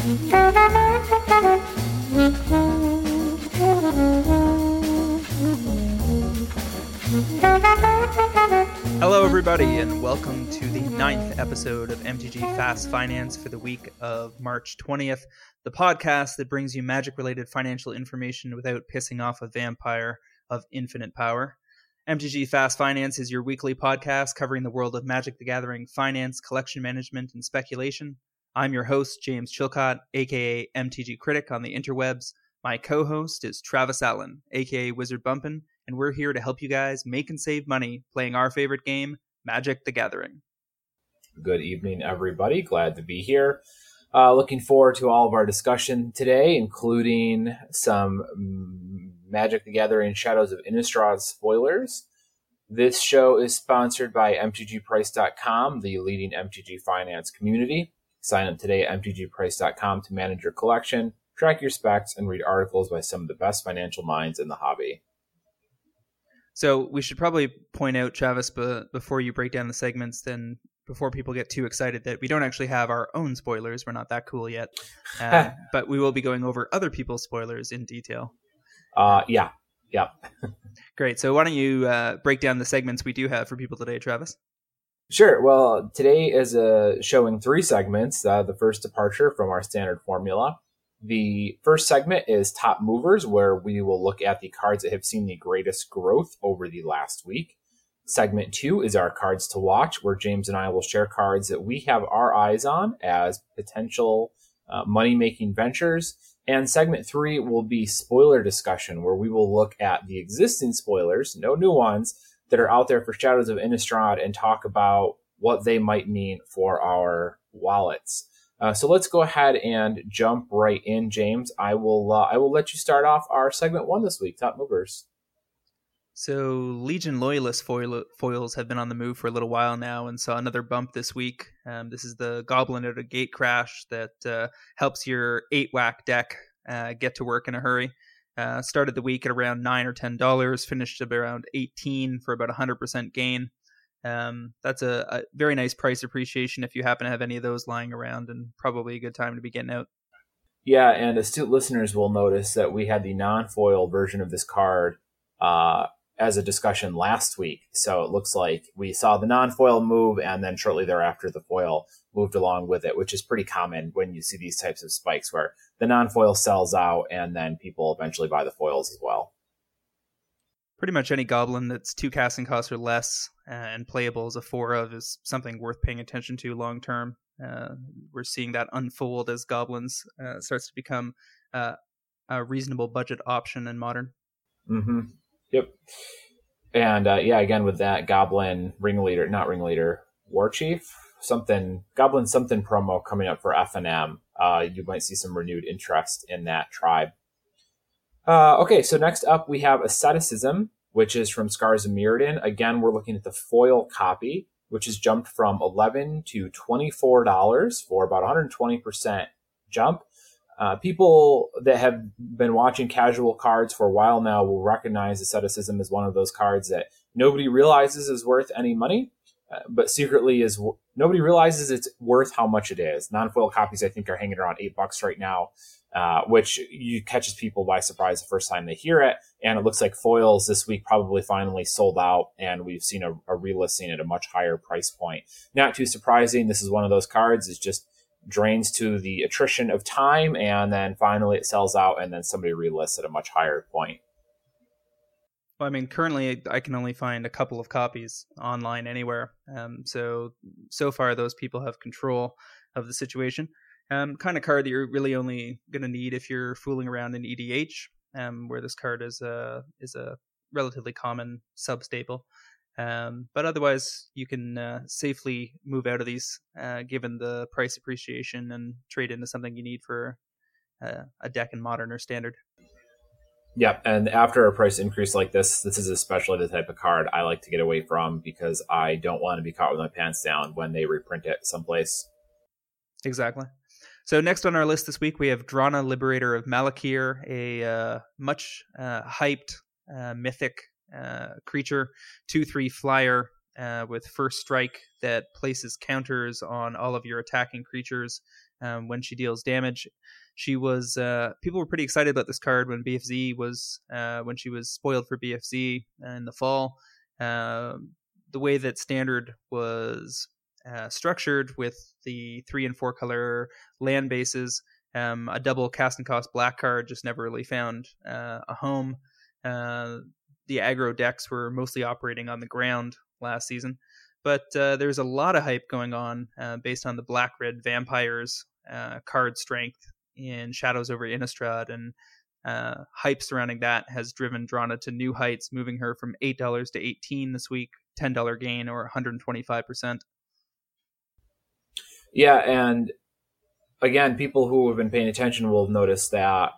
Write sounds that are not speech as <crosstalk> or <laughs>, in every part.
Hello, everybody, and welcome to the ninth episode of MTG Fast Finance for the week of March 20th, the podcast that brings you magic related financial information without pissing off a vampire of infinite power. MTG Fast Finance is your weekly podcast covering the world of Magic the Gathering finance, collection management, and speculation. I'm your host, James Chilcott, aka MTG Critic on the interwebs. My co host is Travis Allen, aka Wizard Bumpin', and we're here to help you guys make and save money playing our favorite game, Magic the Gathering. Good evening, everybody. Glad to be here. Uh, looking forward to all of our discussion today, including some Magic the Gathering Shadows of Innistrad spoilers. This show is sponsored by MTGPrice.com, the leading MTG finance community. Sign up today at MTGPrice.com to manage your collection, track your specs, and read articles by some of the best financial minds in the hobby. So we should probably point out, Travis, but before you break down the segments, then before people get too excited, that we don't actually have our own spoilers. We're not that cool yet, <laughs> uh, but we will be going over other people's spoilers in detail. Uh, yeah, yeah. <laughs> Great. So why don't you uh, break down the segments we do have for people today, Travis? Sure. Well, today is uh, showing three segments. Uh, the first departure from our standard formula. The first segment is top movers, where we will look at the cards that have seen the greatest growth over the last week. Segment two is our cards to watch, where James and I will share cards that we have our eyes on as potential uh, money making ventures. And segment three will be spoiler discussion, where we will look at the existing spoilers, no new ones, that are out there for Shadows of Innistrad and talk about what they might mean for our wallets. Uh, so let's go ahead and jump right in, James. I will uh, I will let you start off our segment one this week, top movers. So Legion Loyalist foil- foils have been on the move for a little while now, and saw another bump this week. Um, this is the Goblin at a Gate Crash that uh, helps your eight whack deck uh, get to work in a hurry. Uh, started the week at around nine or ten dollars, finished at around eighteen for about a hundred percent gain. Um, that's a, a, very nice price appreciation if you happen to have any of those lying around, and probably a good time to be getting out. Yeah, and astute listeners will notice that we had the non-foil version of this card uh, as a discussion last week. So it looks like we saw the non-foil move, and then shortly thereafter, the foil moved along with it, which is pretty common when you see these types of spikes where the non-foil sells out, and then people eventually buy the foils as well. Pretty much any goblin that's two casting costs or less uh, and playable as a four of is something worth paying attention to long term. Uh, we're seeing that unfold as goblins uh, starts to become uh, a reasonable budget option in modern. Mm-hmm. Yep. And uh, yeah, again with that goblin ringleader, not ringleader, war chief, something goblin something promo coming up for FNM. Uh, you might see some renewed interest in that tribe. Uh, okay, so next up we have asceticism, which is from Scars of Mirrodin. Again, we're looking at the foil copy, which has jumped from eleven to twenty four dollars for about one hundred twenty percent jump. Uh, people that have been watching casual cards for a while now will recognize asceticism as one of those cards that nobody realizes is worth any money, uh, but secretly is nobody realizes it's worth how much it is. Non-foil copies, I think, are hanging around eight bucks right now, uh, which you catches people by surprise the first time they hear it. And it looks like foils this week probably finally sold out, and we've seen a, a relisting at a much higher price point. Not too surprising. This is one of those cards. It's just drains to the attrition of time, and then finally it sells out, and then somebody relists at a much higher point. Well, I mean, currently I can only find a couple of copies online anywhere. Um, so so far, those people have control of the situation. Um, kind of card that you're really only going to need if you're fooling around in EDH, um, where this card is a is a relatively common sub staple. Um, but otherwise, you can uh, safely move out of these uh, given the price appreciation and trade into something you need for uh, a deck in modern or standard. Yeah, and after a price increase like this, this is especially the type of card I like to get away from because I don't want to be caught with my pants down when they reprint it someplace. Exactly. So next on our list this week, we have Drana, Liberator of Malakir, a uh, much uh, hyped uh, mythic uh, creature, two three flyer uh, with First Strike that places counters on all of your attacking creatures um, when she deals damage. She was uh, people were pretty excited about this card when BFZ was uh, when she was spoiled for BFZ in the fall. Um, the way that standard was uh, structured with the three and four color land bases, um, a double cast and cost black card just never really found uh, a home. Uh, the aggro decks were mostly operating on the ground last season, but uh, there's a lot of hype going on uh, based on the black red vampires uh, card strength in Shadows over Innistrad and uh, hype surrounding that has driven Drana to new heights, moving her from eight dollars to eighteen this week, ten dollar gain or one hundred twenty five percent. Yeah, and again, people who have been paying attention will have noticed that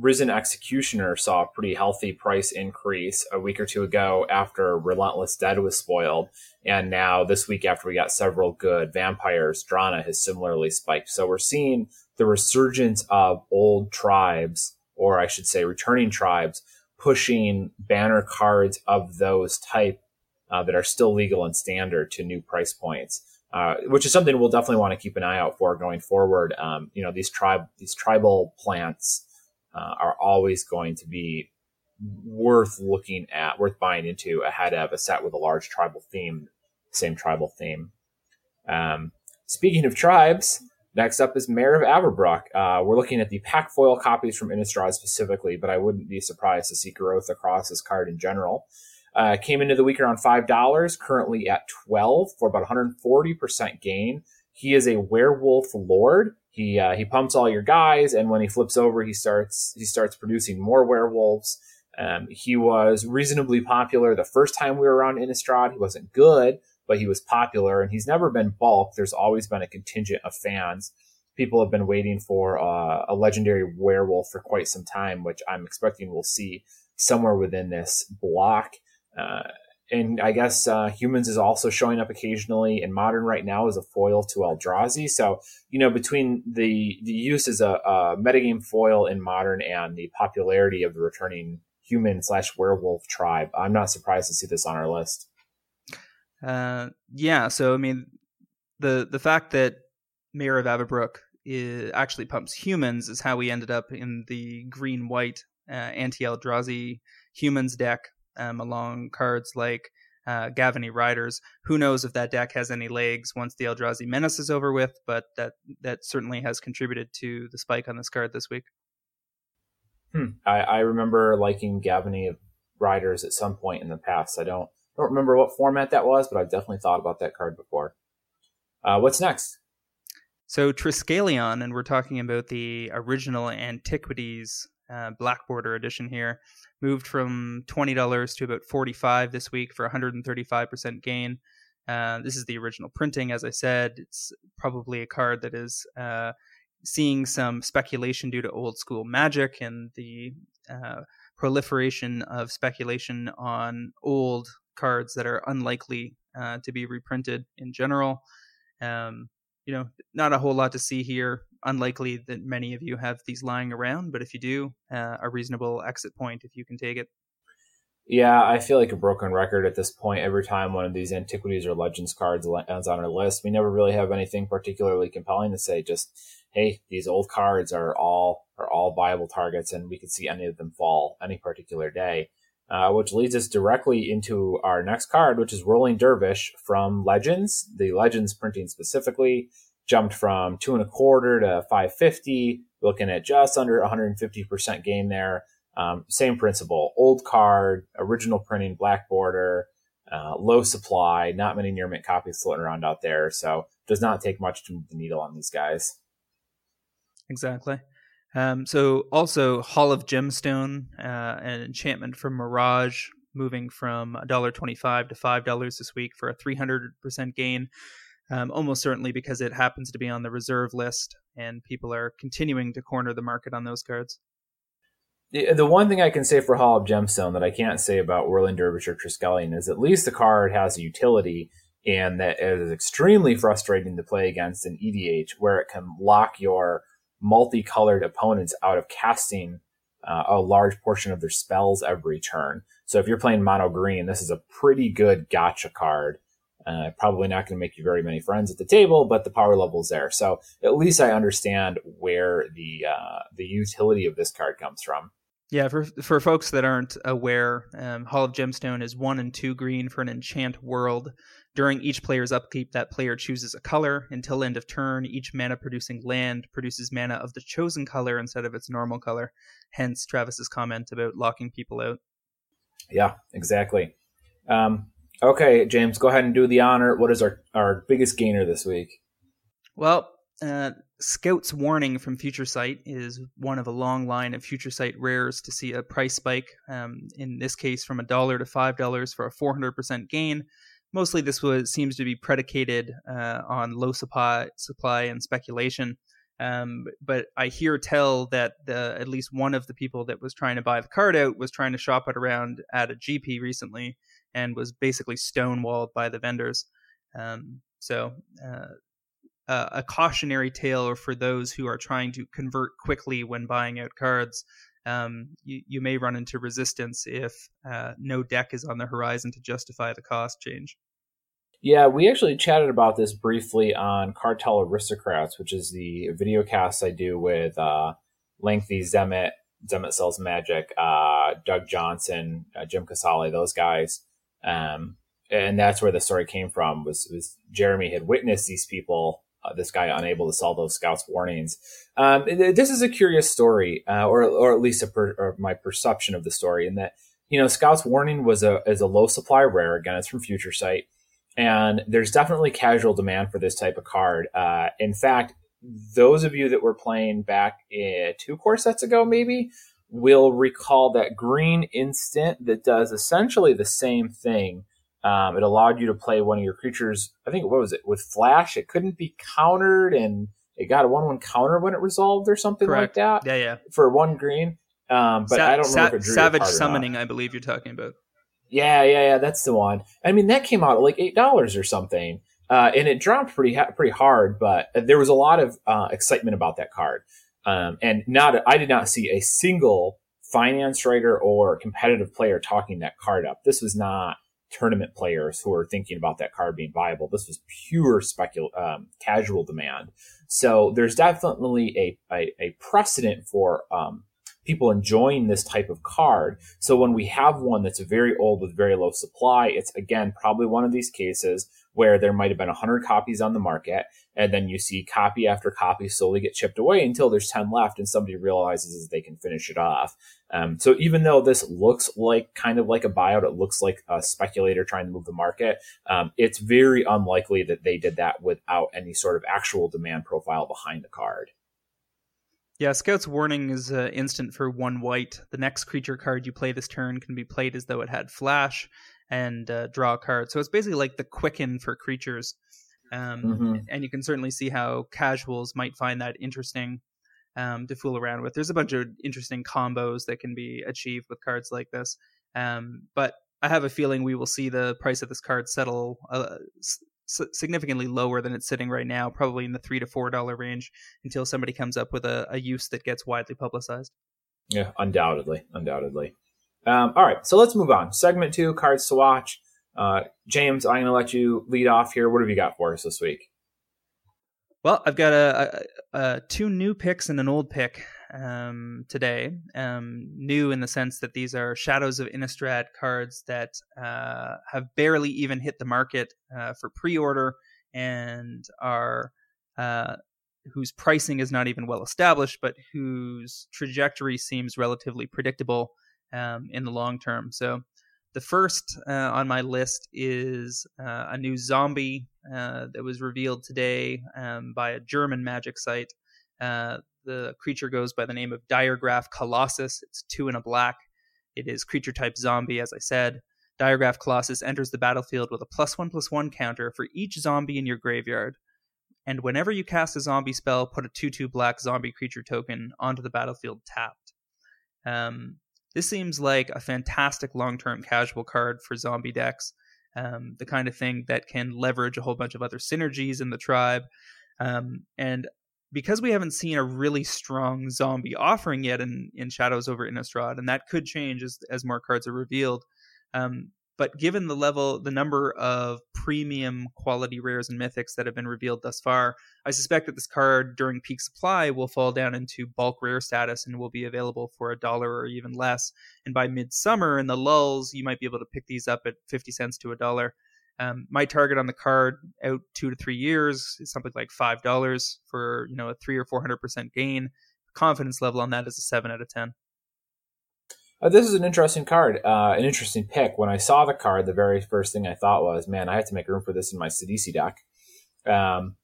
Risen Executioner saw a pretty healthy price increase a week or two ago after Relentless Dead was spoiled. And now, this week, after we got several good vampires, Drana has similarly spiked. So we're seeing the resurgence of old tribes, or I should say, returning tribes, pushing banner cards of those type uh, that are still legal and standard to new price points. Uh, which is something we'll definitely want to keep an eye out for going forward. Um, you know, these tribe, these tribal plants uh, are always going to be worth looking at, worth buying into ahead of a set with a large tribal theme, same tribal theme. Um, speaking of tribes, next up is Mayor of Avabruck. Uh, we're looking at the pack foil copies from Innistrad specifically, but I wouldn't be surprised to see growth across this card in general. Uh, came into the week around $5, currently at 12 for about 140% gain. He is a werewolf lord. He uh, he pumps all your guys, and when he flips over, he starts he starts producing more werewolves. Um, he was reasonably popular the first time we were around Innistrad. He wasn't good, but he was popular, and he's never been bulk. There's always been a contingent of fans. People have been waiting for uh, a legendary werewolf for quite some time, which I'm expecting we'll see somewhere within this block. Uh, and I guess uh, humans is also showing up occasionally in modern right now as a foil to Eldrazi. So you know between the the use as a, a metagame foil in modern and the popularity of the returning human slash werewolf tribe, I'm not surprised to see this on our list. Uh, yeah. So I mean, the the fact that Mayor of Avabruck is, actually pumps humans is how we ended up in the green white uh, anti Eldrazi humans deck um, along cards like uh, Gavony Riders. Who knows if that deck has any legs once the Eldrazi Menace is over with, but that that certainly has contributed to the spike on this card this week. Hmm. I, I remember liking Gavony Riders at some point in the past. I don't don't remember what format that was, but I've definitely thought about that card before. Uh, what's next? So Triskelion, and we're talking about the original Antiquities uh, Black Border edition here moved from $20 to about 45 this week for 135% gain. Uh, this is the original printing, as I said. It's probably a card that is uh, seeing some speculation due to old school magic and the uh, proliferation of speculation on old cards that are unlikely uh, to be reprinted in general. Um, you know, not a whole lot to see here unlikely that many of you have these lying around, but if you do, uh, a reasonable exit point if you can take it. Yeah, I feel like a broken record at this point. Every time one of these antiquities or legends cards lands on our list, we never really have anything particularly compelling to say. Just hey, these old cards are all are all viable targets, and we could see any of them fall any particular day. Uh, which leads us directly into our next card, which is Whirling Dervish from Legends, the Legends printing specifically jumped from two and a quarter to 550, looking at just under 150% gain there. Um, same principle, old card, original printing, black border, uh, low supply, not many near mint copies floating around out there. So does not take much to move the needle on these guys. Exactly. Um, so also Hall of Gemstone, uh, an enchantment from Mirage, moving from $1.25 to $5 this week for a 300% gain um, almost certainly because it happens to be on the reserve list, and people are continuing to corner the market on those cards. The one thing I can say for Hall of Gemstone that I can't say about Whirling Dervish or Triskelion is at least the card has a utility and that is extremely frustrating to play against in EDH, where it can lock your multicolored opponents out of casting uh, a large portion of their spells every turn. So if you're playing mono green, this is a pretty good gotcha card. Uh, probably not going to make you very many friends at the table, but the power level is there. So at least I understand where the uh, the utility of this card comes from. Yeah, for for folks that aren't aware, um, Hall of Gemstone is one and two green for an enchant world. During each player's upkeep, that player chooses a color. Until end of turn, each mana producing land produces mana of the chosen color instead of its normal color. Hence Travis's comment about locking people out. Yeah, exactly. Um, okay, James, go ahead and do the honor. What is our, our biggest gainer this week? Well, uh, Scout's Warning from Future Sight is one of a long line of Future Sight rares to see a price spike. Um, in this case, from a dollar to five dollars for a 400% gain. Mostly, this was seems to be predicated uh, on low supply, supply and speculation. Um, but I hear tell that the, at least one of the people that was trying to buy the card out was trying to shop it around at a GP recently and was basically stonewalled by the vendors. Um, so, uh, uh, a cautionary tale for those who are trying to convert quickly when buying out cards. Um, you, you may run into resistance if uh, no deck is on the horizon to justify the cost change. Yeah, we actually chatted about this briefly on Cartel Aristocrats, which is the video cast I do with uh, Lengthy Zemet, Zemet Sells Magic, uh, Doug Johnson, uh, Jim Casale, those guys. Um, and that's where the story came from was, was Jeremy had witnessed these people, uh, this guy unable to solve those scouts warnings. Um, this is a curious story, uh, or, or at least per, or my perception of the story in that, you know, scouts warning was a, is a low supply rare. Again, it's from Future Sight and there's definitely casual demand for this type of card. Uh, in fact, those of you that were playing back uh, two core sets ago, maybe, will recall that green instant that does essentially the same thing. Um, it allowed you to play one of your creatures. I think what was it with flash? It couldn't be countered, and it got a one-one counter when it resolved or something Correct. like that. Yeah, yeah. For one green, um, but Sa- I don't know Sa- if it drew Savage Summoning. I believe you're talking about. Yeah, yeah, yeah. That's the one. I mean, that came out at like eight dollars or something, uh, and it dropped pretty ha- pretty hard. But there was a lot of uh, excitement about that card, um, and not I did not see a single finance writer or competitive player talking that card up. This was not tournament players who were thinking about that card being viable. This was pure specul um, casual demand. So there's definitely a a, a precedent for um, people enjoying this type of card. So when we have one that's very old with very low supply, it's again probably one of these cases where there might have been 100 copies on the market and then you see copy after copy slowly get chipped away until there's 10 left and somebody realizes that they can finish it off. Um, so even though this looks like kind of like a buyout, it looks like a speculator trying to move the market. Um, it's very unlikely that they did that without any sort of actual demand profile behind the card. Yeah, Scout's Warning is uh, instant for one white. The next creature card you play this turn can be played as though it had flash and uh, draw a card. So it's basically like the quicken for creatures. Um, mm-hmm. And you can certainly see how casuals might find that interesting um, to fool around with. There's a bunch of interesting combos that can be achieved with cards like this. Um, but I have a feeling we will see the price of this card settle uh, significantly lower than it's sitting right now, probably in the three to four dollar range, until somebody comes up with a, a use that gets widely publicized. Yeah, undoubtedly, undoubtedly. Um, all right, so let's move on. Segment two, cards to watch. Uh, James, I'm going to let you lead off here. What have you got for us this week? Well, I've got a, a, a two new picks and an old pick um, today. Um, new in the sense that these are Shadows of Innistrad cards that uh, have barely even hit the market uh, for pre-order and are uh, whose pricing is not even well established, but whose trajectory seems relatively predictable um, in the long term. So. The first uh, on my list is uh, a new zombie uh, that was revealed today um, by a German magic site. Uh, the creature goes by the name of Diregraf Colossus. It's two in a black. It is creature type zombie, as I said. Diregraf Colossus enters the battlefield with a plus one plus one counter for each zombie in your graveyard. And whenever you cast a zombie spell, put a 2 2 black zombie creature token onto the battlefield tapped. Um, this seems like a fantastic long term casual card for zombie decks. Um, the kind of thing that can leverage a whole bunch of other synergies in the tribe. Um, and because we haven't seen a really strong zombie offering yet in, in Shadows over Innistrad, and that could change as, as more cards are revealed. Um, but given the level, the number of premium quality rares and mythics that have been revealed thus far, I suspect that this card during peak supply will fall down into bulk rare status and will be available for a dollar or even less. And by midsummer in the lulls, you might be able to pick these up at 50 cents to a dollar. Um, my target on the card out two to three years is something like five dollars for you know a three or four hundred percent gain. Confidence level on that is a seven out of ten. Uh, this is an interesting card, uh, an interesting pick. When I saw the card, the very first thing I thought was, man, I have to make room for this in my Sidisi deck, um,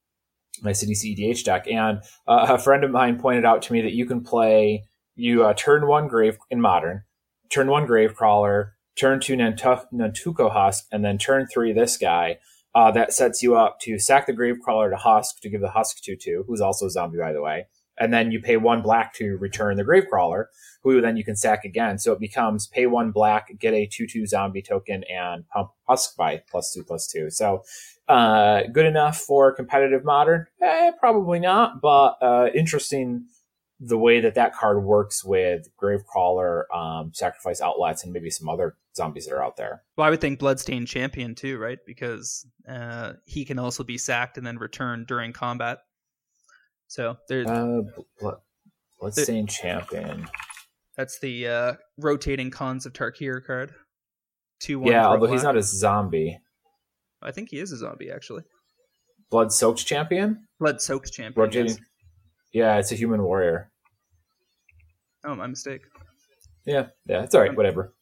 my Sidisi EDH deck. And uh, a friend of mine pointed out to me that you can play, you uh, turn one Grave in Modern, turn one Gravecrawler, turn two Nantuko Husk, and then turn three this guy. Uh, that sets you up to sack the Gravecrawler to Husk to give the Husk 2 2, who's also a zombie, by the way and then you pay one black to return the Gravecrawler, who then you can sack again. So it becomes pay one black, get a two two zombie token, and pump Husk by plus two plus two. So uh, good enough for competitive modern? Eh, probably not, but uh, interesting the way that that card works with Gravecrawler, um, Sacrifice Outlets, and maybe some other zombies that are out there. Well, I would think Bloodstained Champion too, right? Because uh, he can also be sacked and then returned during combat. So there's uh, blood, Bloodstained Champion. That's the uh, rotating Khans of Tarkir card. Two one. Yeah, although he's not a zombie. I think he is a zombie actually. Blood soaked champion. Blood soaked champion. Rotating. Yes. Yeah, it's a human warrior. Oh, my mistake. Yeah, yeah, it's all right. Whatever.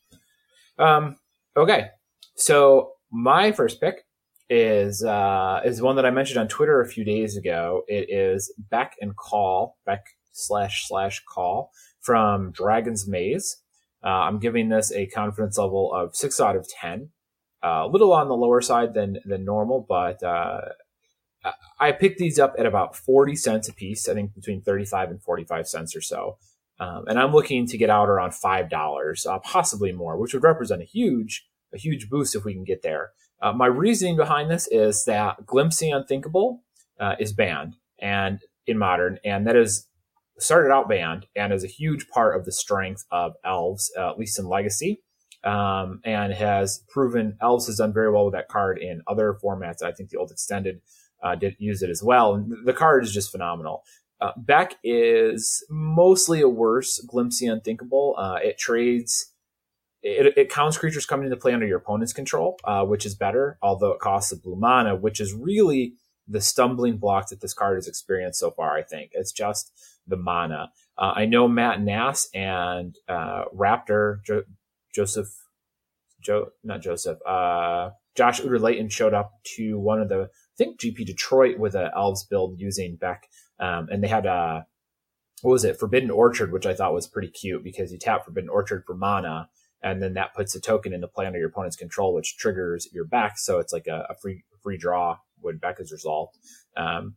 Um. Okay, so my first pick is uh, is one that I mentioned on Twitter a few days ago. It is Beck and Call, Beck slash slash Call from Dragon's Maze. Uh, I'm giving this a confidence level of six out of ten. Uh, a little on the lower side than than normal, but uh, I picked these up at about forty cents a piece. I think between thirty five and forty five cents or so. Um, and I'm looking to get out around five dollars, uh, possibly more, which would represent a huge a huge boost if we can get there. Uh, my reasoning behind this is that Glimpse the Unthinkable uh, is banned and in modern, and that is started out banned and is a huge part of the strength of Elves, uh, at least in Legacy, um, and has proven Elves has done very well with that card in other formats. I think the old extended uh, did use it as well, and the card is just phenomenal. Uh, Beck is mostly a worse Glimpse the Unthinkable. Uh, it trades it, it, counts creatures coming into play under your opponent's control, uh, which is better, although it costs a blue mana, which is really the stumbling block that this card has experienced so far, I think. It's just the mana. Uh, I know Matt Nass and uh, Wrapter, jo- Joseph, Joe, not Joseph, uh, Josh Utter-Leyton showed up to one of the, I think GP Detroit with a Elves build using Beck. Um, and they had a, what was it, Forbidden Orchard, which I thought was pretty cute because you tap Forbidden Orchard for mana and then that puts a token into play under your opponent's control, which triggers your back. So it's like a, a free free draw when back is resolved. Um,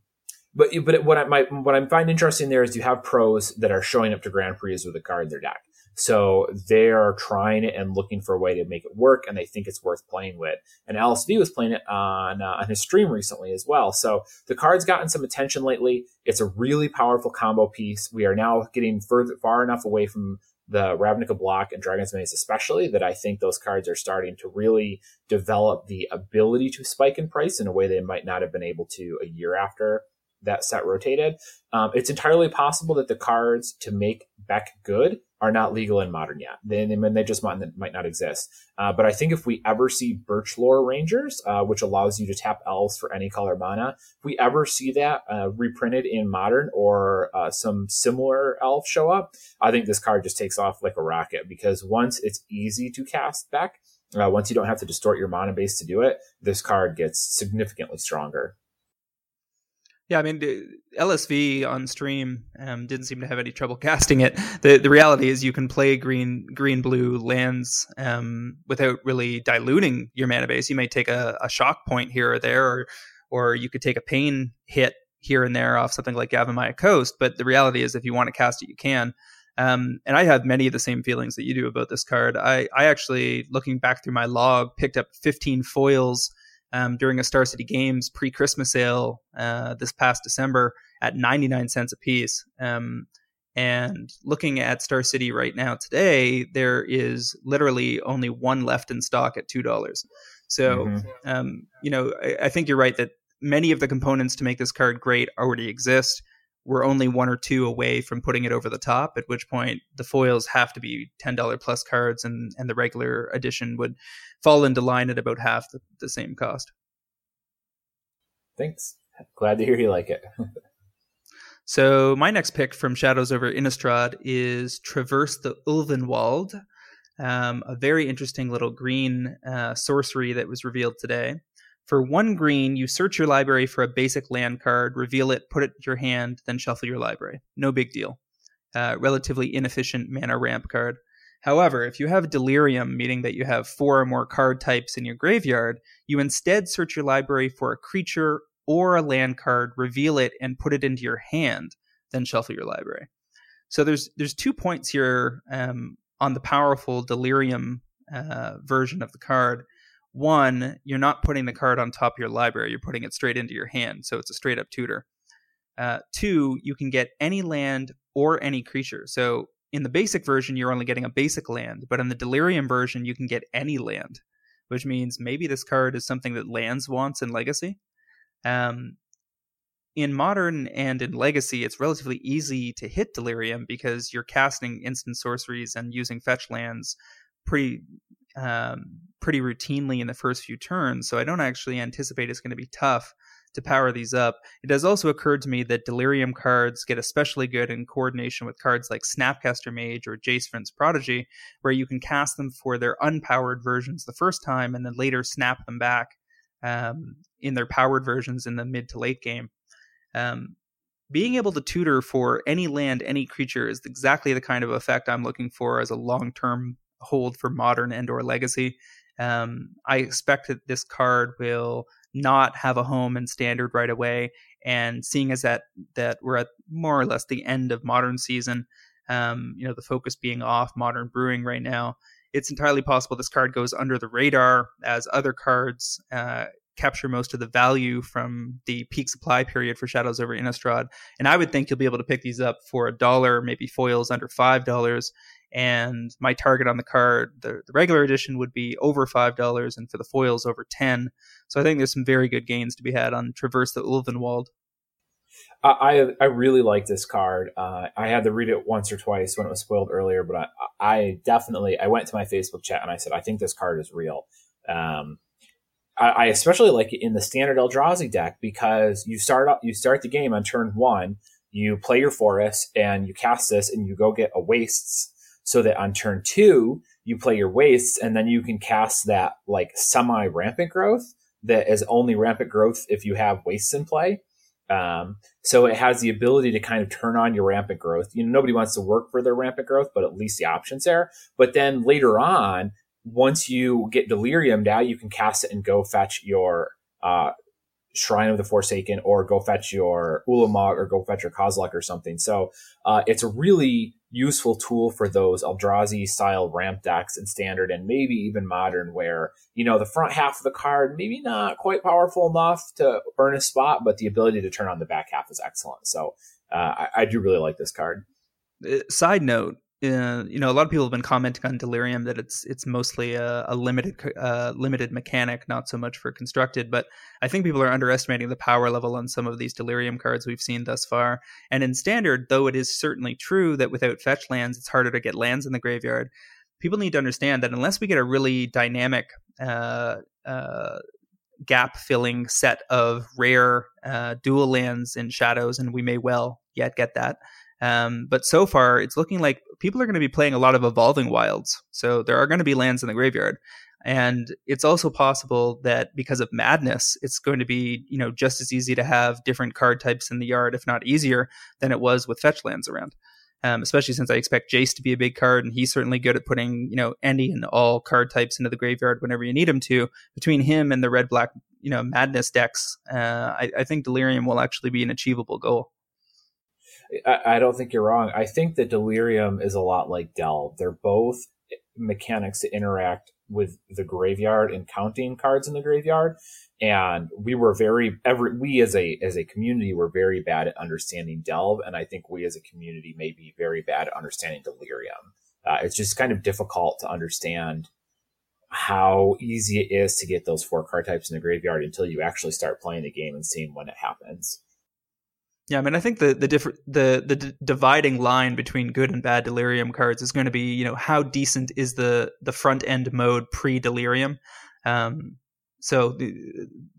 but but what I might what I find interesting there is you have pros that are showing up to Grand Prix with a card in their deck. So they are trying it and looking for a way to make it work, and they think it's worth playing with. And LSV was playing it on uh, on his stream recently as well. So the card's gotten some attention lately. It's a really powerful combo piece. We are now getting further far enough away from the Ravnica block and Dragon's Maze especially, that I think those cards are starting to really develop the ability to spike in price in a way they might not have been able to a year after that set rotated. Um, it's entirely possible that the cards to make Beck good are not legal in modern yet. They, they just might, might not exist. Uh, but I think if we ever see Birchlore Rangers, uh, which allows you to tap elves for any color mana, if we ever see that uh, reprinted in modern or uh, some similar elf show up, I think this card just takes off like a rocket because once it's easy to cast Beck, uh, once you don't have to distort your mana base to do it, this card gets significantly stronger. Yeah, I mean, LSV on stream um, didn't seem to have any trouble <laughs> casting it. the The reality is, you can play green, green, blue lands um, without really diluting your mana base. You may take a, a, shock point here or there, or or you could take a pain hit here and there off something like Yavimaya Coast. But the reality is, if you want to cast it, you can. Um, and I have many of the same feelings that you do about this card. I, I actually, looking back through my log, picked up 15 foils um, during a Star City Games pre Christmas sale uh, this past December, at 99 cents a piece. Um, and looking at Star City right now today, there is literally only one left in stock at two dollars. So, mm-hmm. um, you know, I, I, think you're right that many of the components to make this card great already exist. We're only one or two away from putting it over the top. At which point, the foils have to be ten dollar plus cards, and and the regular edition would fall into line at about half the, the same cost. Thanks. Glad to hear you like it. <laughs> So my next pick from Shadows over Innistrad is Traverse the Ulvenwald, um, a very interesting little green uh, sorcery that was revealed today. For one green, you search your library for a basic land card, reveal it, put it in your hand, then shuffle your library. No big deal. Uh, relatively inefficient mana ramp card. However, if you have Delirium, meaning that you have four or more card types in your graveyard, you instead search your library for a creature or a land card, reveal it, and put it into your hand, then shuffle your library. So there's there's two points here um, on the powerful Delirium uh, version of the card. One, you're not putting the card on top of your library; you're putting it straight into your hand, so it's a straight up tutor. Uh, two, you can get any land or any creature. So in the basic version, you're only getting a basic land, but in the Delirium version, you can get any land, which means maybe this card is something that lands wants in Legacy. Um, in modern and in legacy, it's relatively easy to hit delirium because you're casting instant sorceries and using fetch lands pretty um, pretty routinely in the first few turns. So I don't actually anticipate it's going to be tough to power these up. It has also occurred to me that delirium cards get especially good in coordination with cards like Snapcaster Mage or Jace Vryn's Prodigy, where you can cast them for their unpowered versions the first time and then later snap them back um, in their powered versions in the mid to late game. Um, being able to tutor for any land, any creature is exactly the kind of effect I'm looking for as a long term hold for modern and or legacy. Um, I expect that this card will not have a home in standard right away. And seeing as that that we're at more or less the end of modern season, um, you know, the focus being off modern brewing right now, it's entirely possible this card goes under the radar as other cards uh, capture most of the value from the peak supply period for Shadows over Innistrad. And I would think you'll be able to pick these up for a dollar, maybe foils under five dollars. And my target on the card, the, the regular edition, would be over five dollars, and for the foils over ten. So I think there's some very good gains to be had on Traverse the Ulvenwald. I I really like this card. Uh, I had to read it once or twice when it was spoiled earlier, but I, I definitely I went to my Facebook chat and I said I think this card is real. Um, I, especially like it in the standard Eldrazi deck because you start up you start the game on turn one, you play your forest and you cast this and you go get a wastes, so that on turn two you play your wastes and then you can cast that like semi rampant growth that is only rampant growth if you have wastes in play. Um, so it has the ability to kind of turn on your rampant growth. You know, nobody wants to work for their rampant growth, but at least the option's there. But then later on, once you get delirium, now you can cast it and go fetch your uh, Shrine of the Forsaken or go fetch your Ulamog or go fetch your Kozilek or something. So uh, it's a really useful tool for those Eldrazi style ramp decks in standard and maybe even modern where, you know, the front half of the card maybe not quite powerful enough to earn a spot, but the ability to turn on the back half is excellent. So uh, I, I do really like this card. Uh, side note, uh, you know, a lot of people have been commenting on Delirium that it's it's mostly a, a limited uh, limited mechanic, not so much for constructed. But I think people are underestimating the power level on some of these Delirium cards we've seen thus far. And in Standard, though it is certainly true that without fetch lands, it's harder to get lands in the graveyard. People need to understand that unless we get a really dynamic uh, uh gap filling set of rare uh, dual lands in Shadows, and we may well yet get that. Um, but so far, it's looking like people are going to be playing a lot of evolving wilds. So there are going to be lands in the graveyard. And it's also possible that because of madness, it's going to be, you know, just as easy to have different card types in the yard, if not easier, than it was with fetch lands around. Um, especially since I expect Jace to be a big card, and he's certainly good at putting, you know, any and all card types into the graveyard whenever you need him to. Between him and the red black, you know, madness decks, uh, I, I think Delirium will actually be an achievable goal. I, I don't think you're wrong. I think that Delirium is a lot like Delve. They're both mechanics to interact with the graveyard and counting cards in the graveyard. and we were very every we as a as a community were very bad at understanding delve and i think we as a community may be very bad at understanding delirium uh, it's just kind of difficult to understand how easy it is to get those four card types in the graveyard until you actually start playing the game and seeing when it happens yeah, I mean, I think the the different the the d- dividing line between good and bad delirium cards is going to be, you know, how decent is the the front end mode pre delirium. Um, so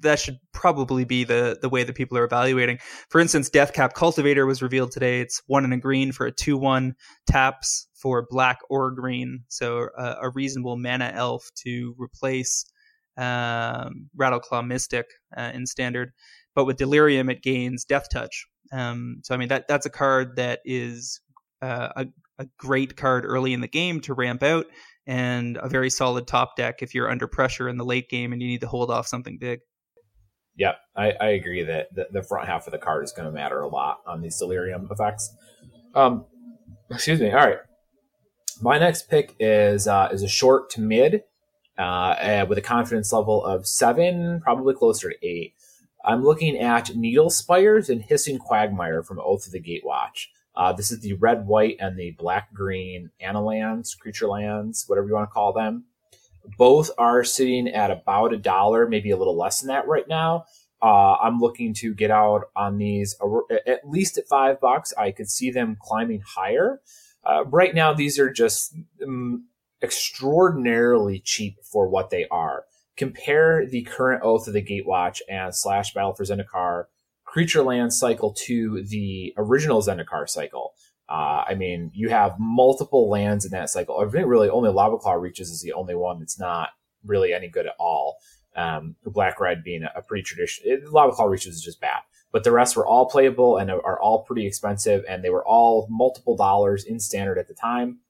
that should probably be the the way that people are evaluating. For instance, Deathcap Cultivator was revealed today. It's one and a green for a two one taps for black or green, so a, a reasonable mana elf to replace um, Rattleclaw Mystic uh, in standard. But with Delirium, it gains Death Touch. Um, so I mean that that's a card that is uh, a a great card early in the game to ramp out and a very solid top deck if you're under pressure in the late game and you need to hold off something big. Yep, I, I agree that the, the, front half of the card is going to matter a lot on these delirium effects. Um, excuse me. All right, my next pick is uh, is a short to mid, uh, with a confidence level of seven, probably closer to eight. I'm looking at Needle Spires and Hissing Quagmire from Oath of the Gatewatch. Uh, this is the red, white, and the black, green manlands, creature lands, whatever you want to call them. Both are sitting at about a dollar, maybe a little less than that right now. Uh, I'm looking to get out on these at least at five bucks. I could see them climbing higher. Uh, right now, these are just um, extraordinarily cheap for what they are. Compare the current Oath of the Gatewatch and slash Battle for Zendikar creature land cycle to the original Zendikar cycle. Uh, I mean, you have multiple lands in that cycle. I think really only Lavaclaw Reaches is the only one that's not really any good at all. Um, Black Red being a, a pretty traditional, Lavaclaw Reaches is just bad. But the rest were all playable and are all pretty expensive, and they were all multiple dollars in standard at the time.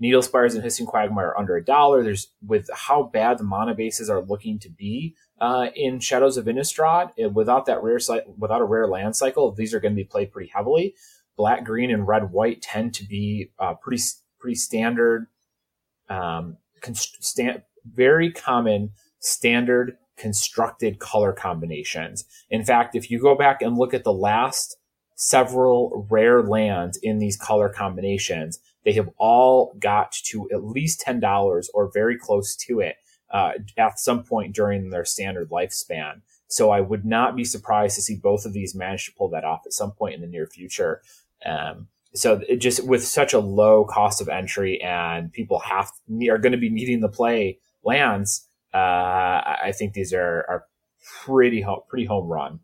Needle Spires and Hissing Quagmire are under a dollar. There's with how bad the mana bases are looking to be uh, in Shadows of Innistrad, eh, without that rare site, without a rare land cycle, these are going to be played pretty heavily. Black, green, and red, white tend to be uh, pretty pretty standard, um, const- stand, very common standard constructed color combinations. In fact, if you go back and look at the last several rare lands in these color combinations, they have all got to at least $10 or very close to it uh, at some point during their standard lifespan. So I would not be surprised to see both of these manage to pull that off at some point in the near future. Um, so it just with such a low cost of entry and people have are going to be needing to play lands, uh, I think these are are pretty pretty home run.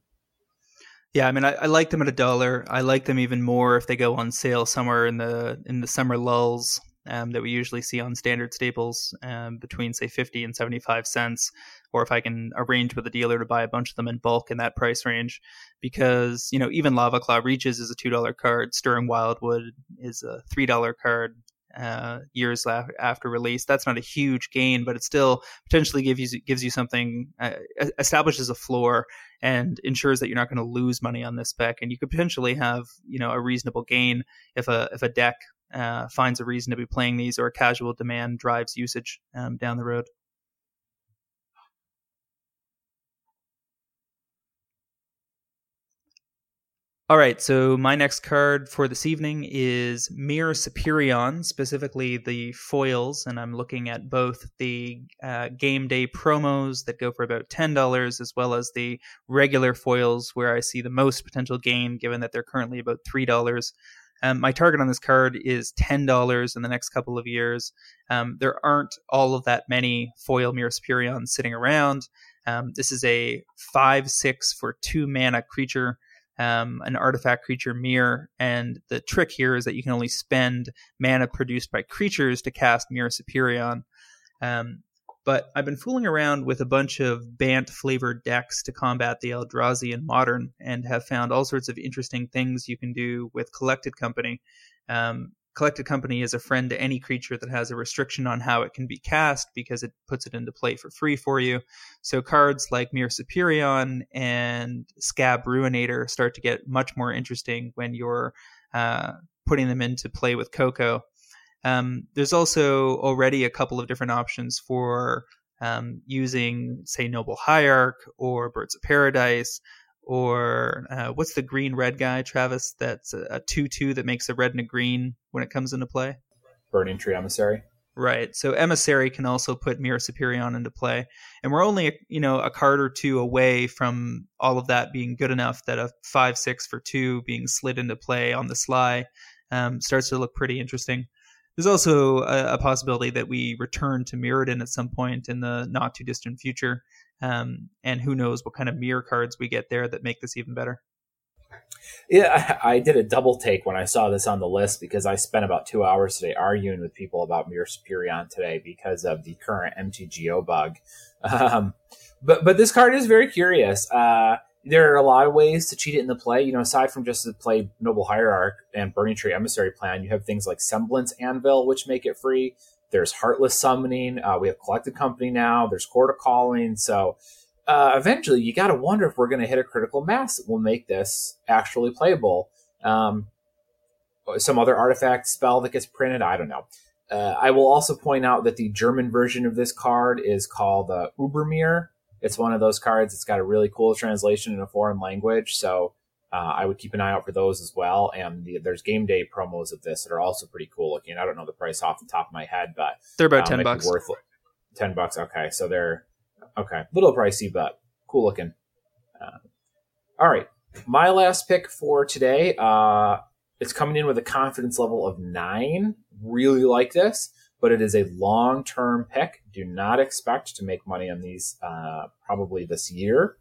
Yeah, I mean, I, I, like them at a dollar. I like them even more if they go on sale somewhere in the in the summer lulls um, that we usually see on standard staples um, between say 50 and 75 cents. Or if i can arrange with a dealer to buy a bunch of them in bulk in that price range. Because you know even lavaclaw reaches is a $2 card. Stirring wildwood is a $3 card uh, years la- after release. That's not a huge gain, but it still potentially gives you gives you something uh, establishes a floor and ensures that you're not going to lose money on this spec. And you could potentially have you know a reasonable gain if a if a deck uh, finds a reason to be playing these or a casual demand drives usage um, down the road. All right, so my next card for this evening is Myr Superion, specifically the foils, and I'm looking at both the uh, game day promos that go for about $10 as well as the regular foils where I see the most potential gain given that they're currently about $3. Um, my target on this card is ten dollars in the next couple of years. Um, there aren't all of that many foil Myr Superions sitting around. Um, this is a five six for two mana creature, um, an artifact creature Myr. and the trick here is that you can only spend mana produced by creatures to cast Myr Superion. Um, but I've been fooling around with a bunch of Bant flavored decks to combat the Eldrazi in Modern and have found all sorts of interesting things you can do with Collected Company. Um, Collected Company is a friend to any creature that has a restriction on how it can be cast because it puts it into play for free for you. So cards like Myr Superion and Scab Ruinator start to get much more interesting when you're uh, putting them into play with Coco. Um, there's also already a couple of different options for um, using, say, Noble Hierarch or Birds of Paradise or uh, what's the green red guy, Travis? That's a, 2 2 that makes a red and a green when it comes into play? Burning Tree Emissary. Right. So Emissary can also put Myr Superion into play. And we're only, you know, a card or two away from all of that being good enough that a 5 6 for 2 being slid into play on the sly um, starts to look pretty interesting. There's also a, a, possibility that we return to Mirrodin at some point in the not too distant future. Um, and who knows what kind of Myr cards we get there that make this even better. Yeah, I, <laughs> I, did a double take when I saw this on the list because I spent about two hours today arguing with people about Myr Superion today because of the current MTGO bug. <laughs> Um, but but this card is very curious. Uh, there are a lot of ways to cheat it in the play. You know, aside from just to play Noble Hierarch and Burning Tree Emissary plan, you have things like Semblance Anvil, which make it free. There's Heartless Summoning. Uh, we have Collected Company now. There's Chord of Calling. So uh, eventually, you got to wonder if we're going to hit a critical mass that will make this actually playable. Um, some other artifact spell that gets printed. I don't know. Uh, I will also point out that the German version of this card is called uh, Ubermyr. It's one of those cards. It's got a really cool translation in a foreign language. So uh, I would keep an eye out for those as well. And the, there's game day promos of this that are also pretty cool looking. I don't know the price off the top of my head, but they're about uh, ten bucks. Worth ten bucks. Okay, so they're okay, a little pricey, but cool looking. Uh, all right, my last pick for today. Uh, it's coming in with a confidence level of nine. Really like this, but it is a long term pick. Do not expect to make money on these uh, probably this year.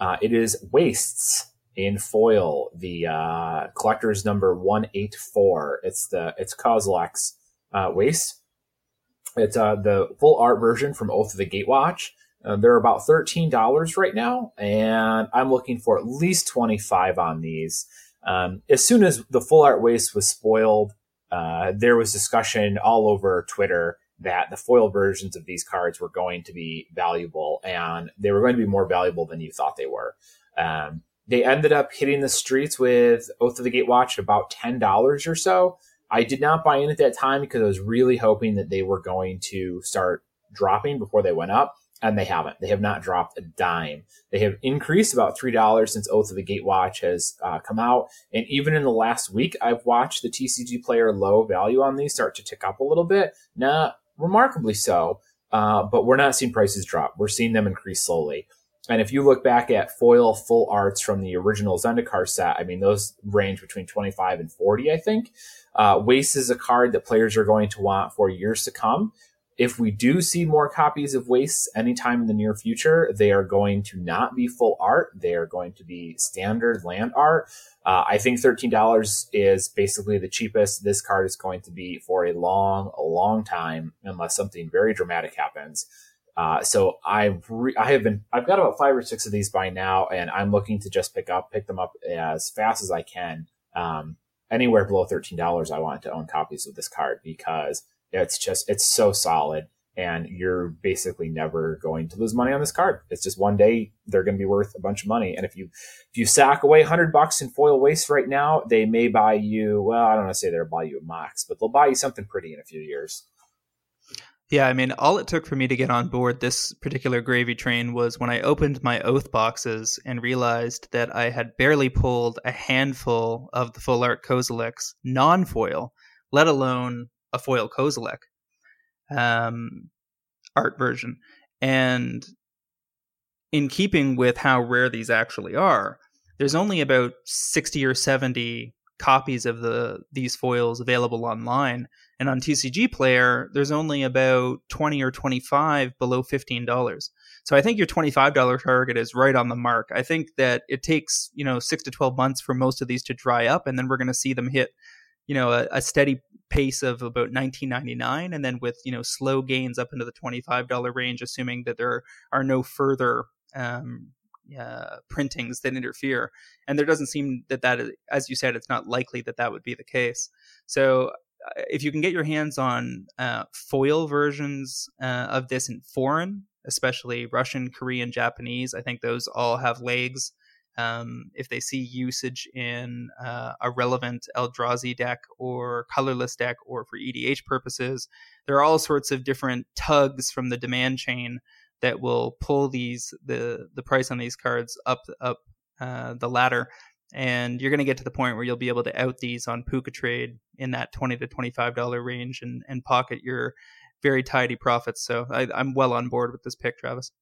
Uh, it is Wastes in foil, the uh, collector's number one eight four. It's the it's Kozilek's uh, waste. It's uh, the full art version from Oath of the Gatewatch. Uh, they're about thirteen dollars right now, and I'm looking for at least twenty five on these. Um, as soon as the full art waste was spoiled, uh, there was discussion all over Twitter that the foil versions of these cards were going to be valuable, and they were going to be more valuable than you thought they were. Um, they ended up hitting the streets with Oath of the Gatewatch at about ten dollars or so. I did not buy in at that time because I was really hoping that they were going to start dropping before they went up, and they haven't. They have not dropped a dime. They have increased about three dollars since Oath of the Gatewatch has uh, come out, and even in the last week, I've watched the TCG player low value on these start to tick up a little bit. Not remarkably so, uh, but we're not seeing prices drop. We're seeing them increase slowly. And if you look back at foil full arts from the original Zendikar set, I mean, those range between 25 and 40, I think. Uh, Waste is a card that players are going to want for years to come. If we do see more copies of Waste anytime in the near future, they are going to not be full art. They are going to be standard land art. Uh, I think $13 is basically the cheapest this card is going to be for a long, a long time, unless something very dramatic happens. Uh, so I re- I have been I've got about five or six of these by now, and I'm looking to just pick up pick them up as fast as I can. Um, anywhere below thirteen dollars, I want to own copies of this card because it's just it's so solid, and you're basically never going to lose money on this card. It's just one day they're going to be worth a bunch of money, and if you if you sack away hundred bucks in foil waste right now, they may buy you. Well, I don't want to say they'll buy you a Mox, but they'll buy you something pretty in a few years. Yeah, I mean, all it took for me to get on board this particular gravy train was when I opened my oath boxes and realized that I had barely pulled a handful of the full art Kozileks non foil, let alone a foil Kozilek um, art version. And in keeping with how rare these actually are, there's only about 60 or 70 copies of the these foils available online and on TCG Player, there's only about 20 or 25 below $15. So I think your $25 target is right on the mark. I think that it takes, you know, 6 to 12 months for most of these to dry up and then we're going to see them hit, you know, a, a steady pace of about 19.99 and then with, you know, slow gains up into the $25 range assuming that there are no further um, uh, printings that interfere. And there doesn't seem that that, as you said, it's not likely that that would be the case. So if you can get your hands on uh, foil versions uh, of this in foreign, especially Russian, Korean, Japanese, I think those all have legs um, if they see usage in uh, a relevant Eldrazi deck or colorless deck or for EDH purposes. There are all sorts of different tugs from the demand chain that will pull these the the price on these cards up up uh, the ladder, and you're going to get to the point where you'll be able to out these on PucaTrade in that twenty to twenty five dollar range and and pocket your very tidy profits. So I, I'm well on board with this pick, Travis.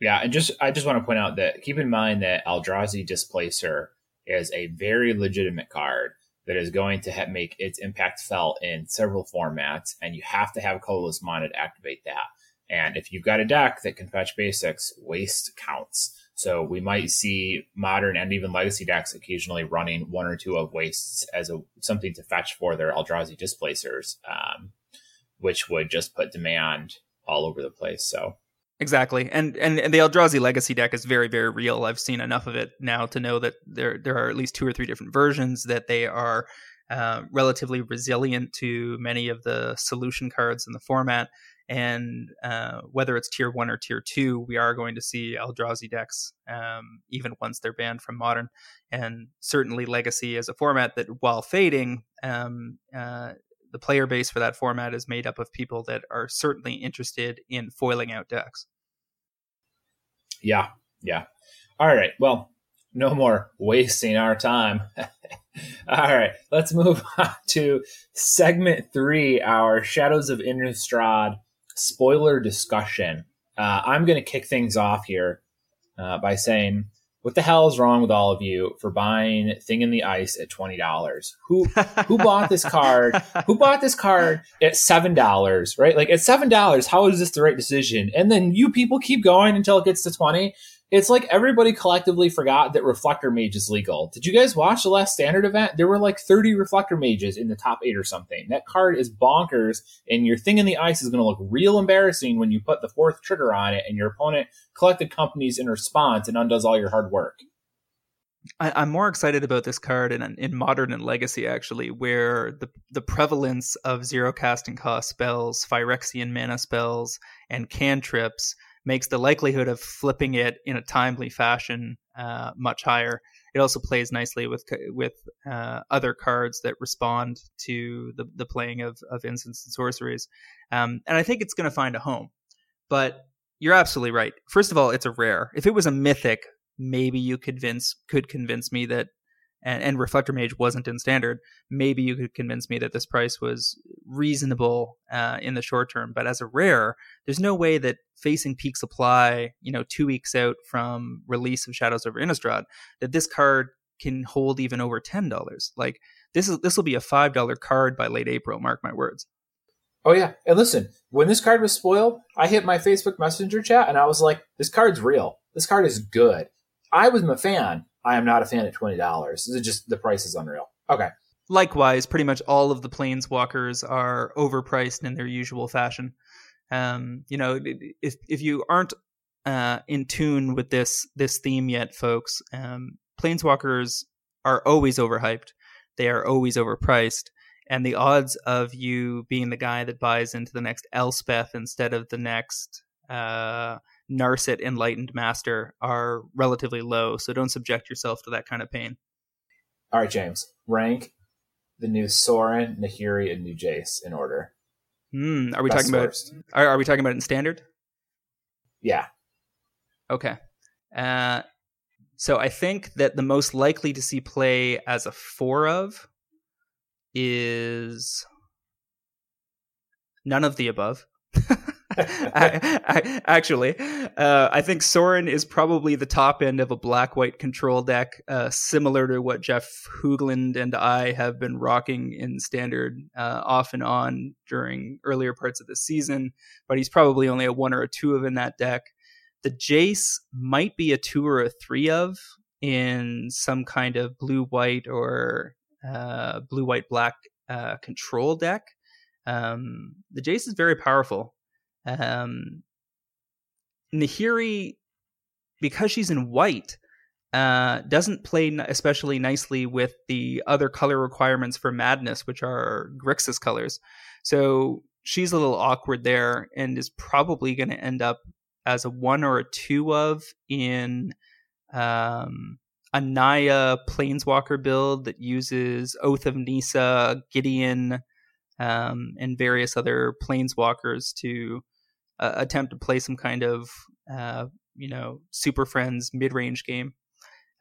Yeah, and just I just want to point out that keep in mind that Eldrazi Displacer is a very legitimate card that is going to make its impact felt in several formats, and you have to have colorless mana to activate that. And if you've got a deck that can fetch basics, waste counts. So we might see modern and even legacy decks occasionally running one or two of wastes as a something to fetch for their Eldrazi displacers, um, which would just put demand all over the place. So Exactly, and, and and the Eldrazi Legacy deck is very very real. I've seen enough of it now to know that there there are at least two or three different versions that they are uh, relatively resilient to many of the solution cards in the format. And uh, whether it's tier one or tier two, we are going to see Eldrazi decks um, even once they're banned from modern. And certainly Legacy is a format that, while fading, um, uh, the player base for that format is made up of people that are certainly interested in foiling out decks. Yeah, yeah. All right. Well, no more wasting our time. <laughs> All right, let's move <laughs> on to segment three, our Shadows over Innistrad spoiler discussion. Uh, I'm going to kick things off here uh, by saying, what the hell is wrong with all of you for buying Thing in the Ice at twenty dollars? Who <laughs> who bought this card? Who bought this card at seven dollars? Right, like at seven dollars, how is this the right decision? And then you people keep going until it gets to twenty, it's like everybody collectively forgot that Reflector Mage is legal. Did you guys watch the last standard event? There were like 30 Reflector Mages in the top eight or something. That card is bonkers, and your thing in the ice is going to look real embarrassing when you put the fourth trigger on it and your opponent collected companies in response and undoes all your hard work. I, am more excited about this card in in modern and legacy actually, where the the prevalence of zero casting cost spells, Phyrexian mana spells, and cantrips makes the likelihood of flipping it in a timely fashion uh, much higher. It also plays nicely with with uh, other cards that respond to the, the playing of, of instants and sorceries, um, and I think it's going to find a home. But you're absolutely right. First of all, it's a rare. If it was a mythic, maybe you convince could convince me that and, and Reflector Mage wasn't in standard, maybe you could convince me that this price was reasonable uh, in the short term. But as a rare, there's no way that facing peak supply, you know, two weeks out from release of Shadows over Innistrad, that this card can hold even over ten dollars. Like this is this will be a five dollar card by late April. Mark my words. Oh yeah, and listen, when this card was spoiled, I hit my Facebook Messenger chat and I was like, "This card's real. This card is good." I was a fan, I am not a fan at twenty dollars. It's just the price is unreal. Okay. Likewise, pretty much all of the planeswalkers are overpriced in their usual fashion. Um, you know, if if you aren't uh, in tune with this this theme yet, folks, um, planeswalkers are always overhyped. They are always overpriced, and the odds of you being the guy that buys into the next Elspeth instead of the next uh, Narset Enlightened Master are relatively low, so don't subject yourself to that kind of pain. All right, James, rank the new Sorin, Nahiri, and new Jace in order. Hmm. are we Best talking first. about? Are, are, we talking about in standard? Yeah. Okay. Uh, so I think that the most likely to see play as a four of is none of the above. <laughs> <laughs> I, I, actually, uh, I think Sorin is probably the top end of a black white control deck, uh, similar to what Jeff Hoogland and I have been rocking in standard uh, off and on during earlier parts of the season. But he's probably only a one or a two of in that deck. The Jace might be a two or a three of in some kind of blue white or uh, blue white black uh, control deck. Um, the Jace is very powerful. Um, Nahiri, because she's in white, uh, doesn't play especially nicely with the other color requirements for Madness, which are Grixis colors. So she's a little awkward there and is probably going to end up as a one or a two of in um, a Naya Planeswalker build that uses Oath of Nissa, Gideon, um, and various other Planeswalkers to uh, attempt to play some kind of uh, you know Super Friends mid range game.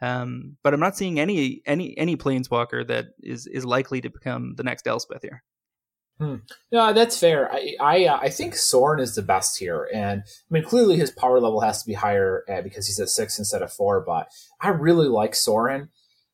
Um, but I'm not seeing any any any planeswalker that is is likely to become the next Elspeth here. Hmm. No, that's fair. I I, uh, I think Sorin is the best here, and I mean clearly his power level has to be higher uh, because he's at six instead of four. But I really like Sorin.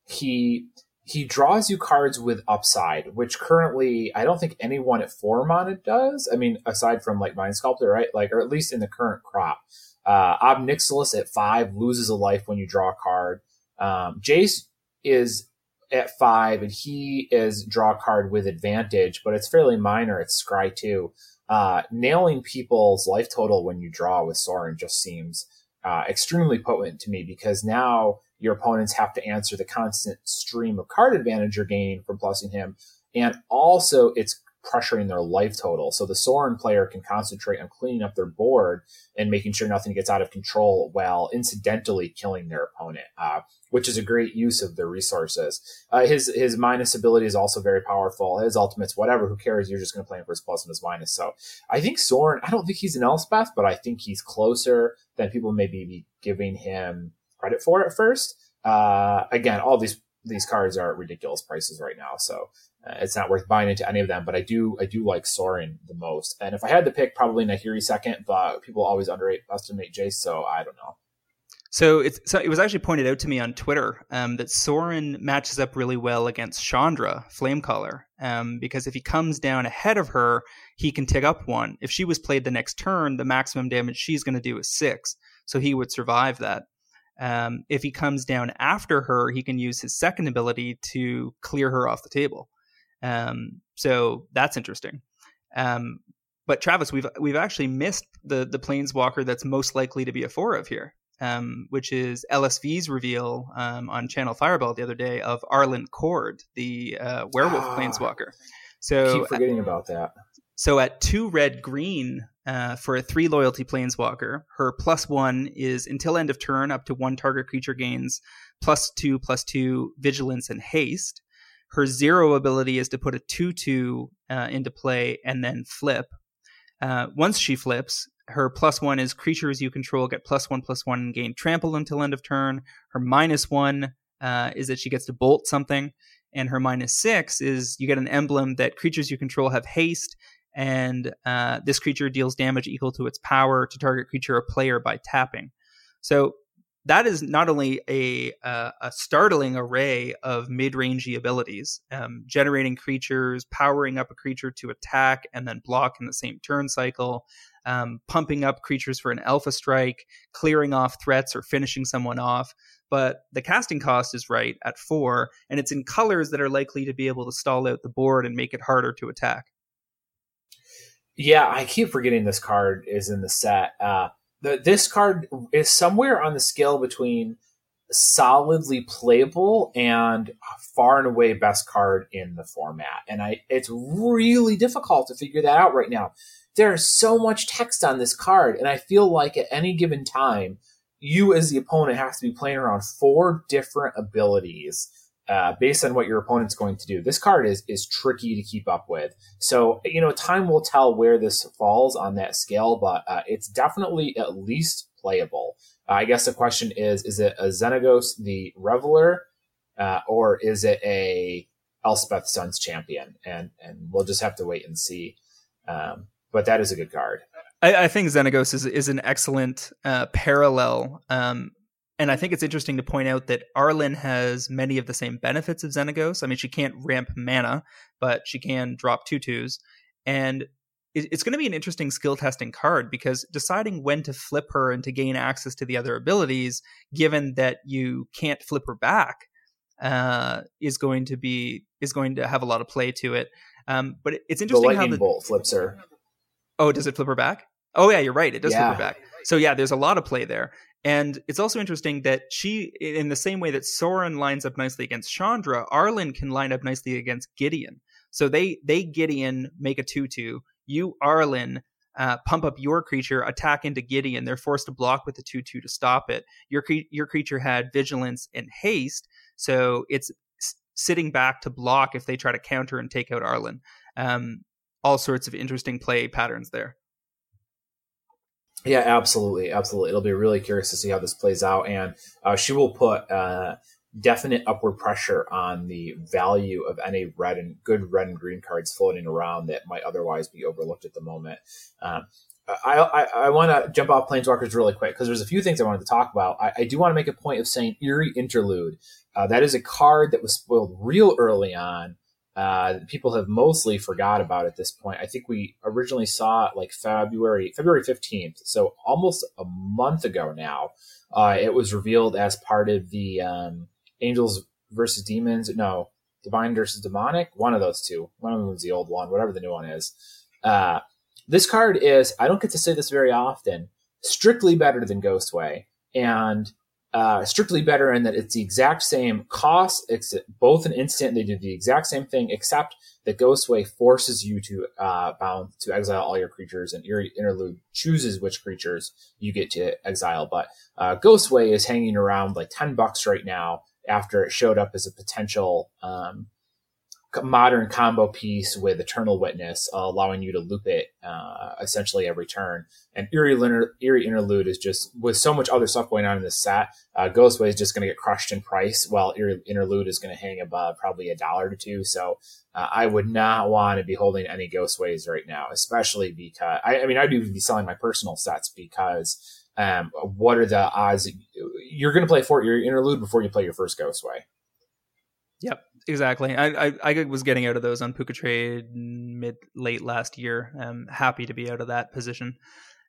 He he draws you cards with upside, which currently I don't think anyone at four mana does. I mean, aside from like Mind Sculptor, right? Like, or at least in the current crop. Uh, Ob Nixilis at five loses a life when you draw a card. Um, Jace is at five, and he is draw a card with advantage, but it's fairly minor. It's Scry two. Uh, nailing people's life total when you draw with Sorin just seems uh, extremely potent to me because now your opponents have to answer the constant stream of card advantage you're gaining from plussing him, and also it's pressuring their life total. So the Sorin player can concentrate on cleaning up their board and making sure nothing gets out of control while incidentally killing their opponent, uh, which is a great use of their resources. Uh, his his minus ability is also very powerful. His ultimates, whatever, who cares? You're just going to play him for his plus and his minus. So I think Sorin, I don't think he's an Elspeth, but I think he's closer than people maybe be giving him credit for at first. Uh, again, all these these cards are ridiculous prices right now, so uh, it's not worth buying into any of them. But I do I do like Sorin the most, and if I had to pick, probably Nahiri second. But people always underestimate Jace, so I don't know. So it's so it was actually pointed out to me on Twitter um, that Sorin matches up really well against Chandra Flamecaller um, because if he comes down ahead of her, he can tick up one. If she was played the next turn, the maximum damage she's going to do is six, so he would survive that. Um, if he comes down after her, he can use his second ability to clear her off the table. Um, so that's interesting. Um, but Travis, we've we've actually missed the the planeswalker that's most likely to be a four of here, um, which is LSV's reveal um, on Channel Fireball the other day of Arlinn Kord, the uh, werewolf ah, planeswalker. So I keep forgetting about that. So at two red green uh, for a three loyalty planeswalker, her plus one is until end of turn up to one target creature gains plus two plus two vigilance and haste. Her zero ability is to put a two two uh, into play and then flip. Uh, once she flips, her plus one is creatures you control get plus one plus one and gain trample until end of turn. Her minus one uh, is that she gets to bolt something and her minus six is you get an emblem that creatures you control have haste and uh, this creature deals damage equal to its power to target creature or player by tapping. So that is not only a uh, a startling array of mid-rangey abilities, um, generating creatures, powering up a creature to attack and then block in the same turn cycle, um, pumping up creatures for an alpha strike, clearing off threats or finishing someone off. But the casting cost is right at four, and it's in colors that are likely to be able to stall out the board and make it harder to attack. Yeah, I keep forgetting this card is in the set. Uh, the, this card is somewhere on the scale between solidly playable and far and away best card in the format. And I, it's really difficult to figure that out right now. There's so much text on this card, and I feel like at any given time, you as the opponent have to be playing around four different abilities uh, based on what your opponent's going to do. This card is is tricky to keep up with. So you know, time will tell where this falls on that scale, but uh, it's definitely at least playable. Uh, I guess the question is: Is it a Xenagos the Reveler, uh, or is it a Elspeth Suns champion? And and we'll just have to wait and see. Um, but that is a good card. I, I think Xenagos is is an excellent uh, parallel um, and I think it's interesting to point out that Arlinn has many of the same benefits of Xenagos. I mean, she can't ramp mana, but she can drop tutus. And it's going to be an interesting skill testing card because deciding when to flip her and to gain access to the other abilities, given that you can't flip her back, uh, is going to be is going to have a lot of play to it. Um, but it's interesting the how the bolt flips her. Oh, does it flip her back? Oh yeah, you're right. It does yeah. flip her back. So yeah, there's a lot of play there. And it's also interesting that she, in the same way that Sorin lines up nicely against Chandra, Arlinn can line up nicely against Gideon. So they they Gideon make a two two. You Arlinn uh, pump up your creature, attack into Gideon. They're forced to block with the 2 2 to stop it. Your, cre- your creature had vigilance and haste, so it's sitting back to block if they try to counter and take out Arlinn. Um, all sorts of interesting play patterns there. Yeah, absolutely, absolutely. It'll be really curious to see how this plays out, and uh, she will put uh, definite upward pressure on the value of any red and good red and green cards floating around that might otherwise be overlooked at the moment. Um, I, I, I want to jump off Planeswalkers really quick because there's a few things I wanted to talk about. I, I do want to make a point of saying Eerie Interlude. Uh, that is a card that was spoiled real early on uh, people have mostly forgot about at this point. I think we originally saw it like February February fifteenth, so almost a month ago now. Uh, it was revealed as part of the um, Angels versus Demons. No, Divine versus Demonic. One of those two. One of them was the old one. Whatever the new one is. Uh, this card is. I don't get to say this very often. Strictly better than Ghostway, and uh, strictly better in that it's the exact same cost. It's both an instant. They do the exact same thing, except that Ghostway forces you to uh, bound to exile all your creatures, and your Interlude chooses which creatures you get to exile. But uh, Ghostway is hanging around like ten bucks right now after it showed up as a potential um, modern combo piece with Eternal Witness, uh, allowing you to loop it uh, essentially every turn. And Eerie, Liner, Eerie Interlude is just with so much other stuff going on in this set. Uh, Ghostway is just going to get crushed in price, while Eerie Interlude is going to hang above probably a dollar to two. So uh, I would not want to be holding any Ghostways right now, especially because I, I mean I'd even be selling my personal sets because. Um, what are the odds? You're going to play for your interlude before you play your first Ghostway. Yep, exactly. I, I, I was getting out of those on PucaTrade mid late last year. I'm happy to be out of that position.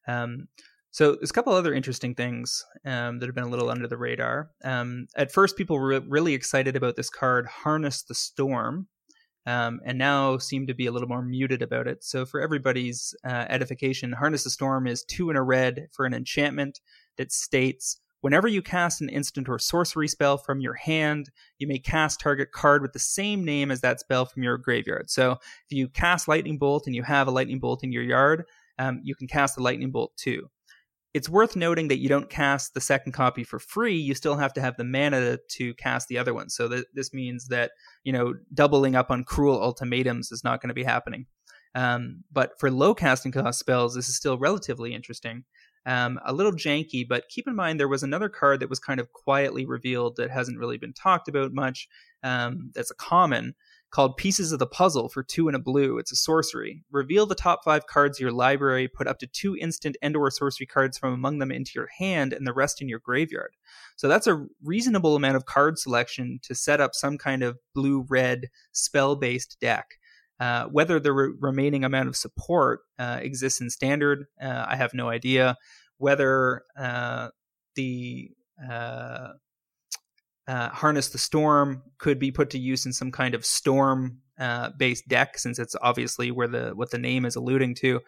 Um, so there's a couple other interesting things um, that have been a little under the radar. Um, at first, people were really excited about this card, Harness the Storm, um, and now seem to be a little more muted about it. So for everybody's uh, edification, Harness the Storm is two in a red for an enchantment that states Whenever you cast an instant or sorcery spell from your hand, you may cast target card with the same name as that spell from your graveyard. So if you cast Lightning Bolt and you have a Lightning Bolt in your yard, um, you can cast the Lightning Bolt too. It's worth noting that you don't cast the second copy for free. You still have to have the mana to cast the other one. So th- this means that you know doubling up on cruel ultimatums is not going to be happening. Um, but for low casting cost spells, this is still relatively interesting. Um, a little janky, but keep in mind there was another card that was kind of quietly revealed that hasn't really been talked about much. Um, that's a common called Pieces of the Puzzle for two and a blue. It's a sorcery. Reveal the top five cards of your library, put up to two instant and or sorcery cards from among them into your hand and the rest in your graveyard. So that's a reasonable amount of card selection to set up some kind of blue-red spell-based deck. Uh, whether the re- remaining amount of support uh, exists in standard, uh, I have no idea. Whether uh, the uh, harness the storm could be put to use in some kind of storm based deck, since it's obviously where the what the name is alluding to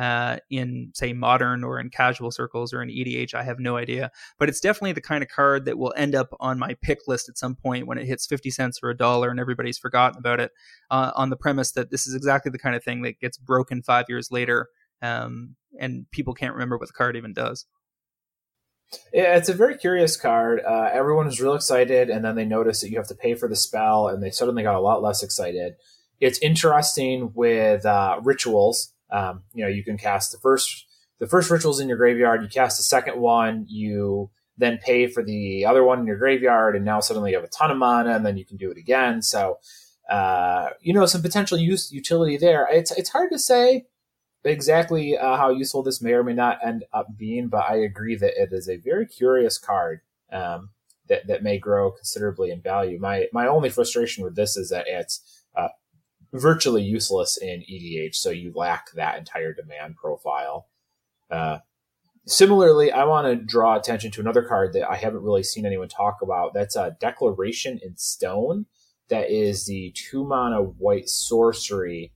uh, in say modern or in casual circles or in EDH. I have no idea, but it's definitely the kind of card that will end up on my pick list at some point when it hits fifty cents or a dollar and everybody's forgotten about it. Uh, on the premise that this is exactly the kind of thing that gets broken five years later, um, and people can't remember what the card even does. Yeah, it's a very curious card. Uh, everyone is real excited, and then they notice that you have to pay for the spell, and they suddenly got a lot less excited. It's interesting with uh, rituals um, you know, you can cast the first the first rituals in your graveyard. You cast the second one. You then pay for the other one in your graveyard, and now suddenly you have a ton of mana, and then you can do it again. So, uh, you know, some potential use utility there. It's it's hard to say exactly uh, how useful this may or may not end up being, but I agree that it is a very curious card um, that that may grow considerably in value. My my only frustration with this is that it's virtually useless in EDH, so you lack that entire demand profile. Uh, similarly, I want to draw attention to another card that I haven't really seen anyone talk about. That's a Declaration in Stone. That is the two mana white sorcery.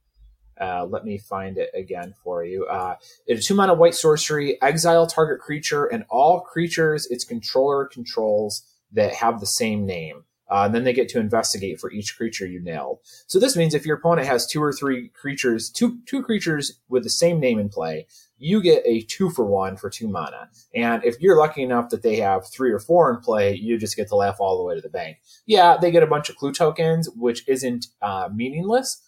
Uh, let me find it again for you. Uh, it's two mana white sorcery. Exile target creature and all creatures its controller controls that have the same name. Uh, and then they get to investigate for each creature you nailed. So this means if your opponent has two or three creatures, two two creatures with the same name in play, you get a two for one for two mana. And if you're lucky enough that they have three or four in play, you just get to laugh all the way to the bank. Yeah, they get a bunch of clue tokens, which isn't uh, meaningless,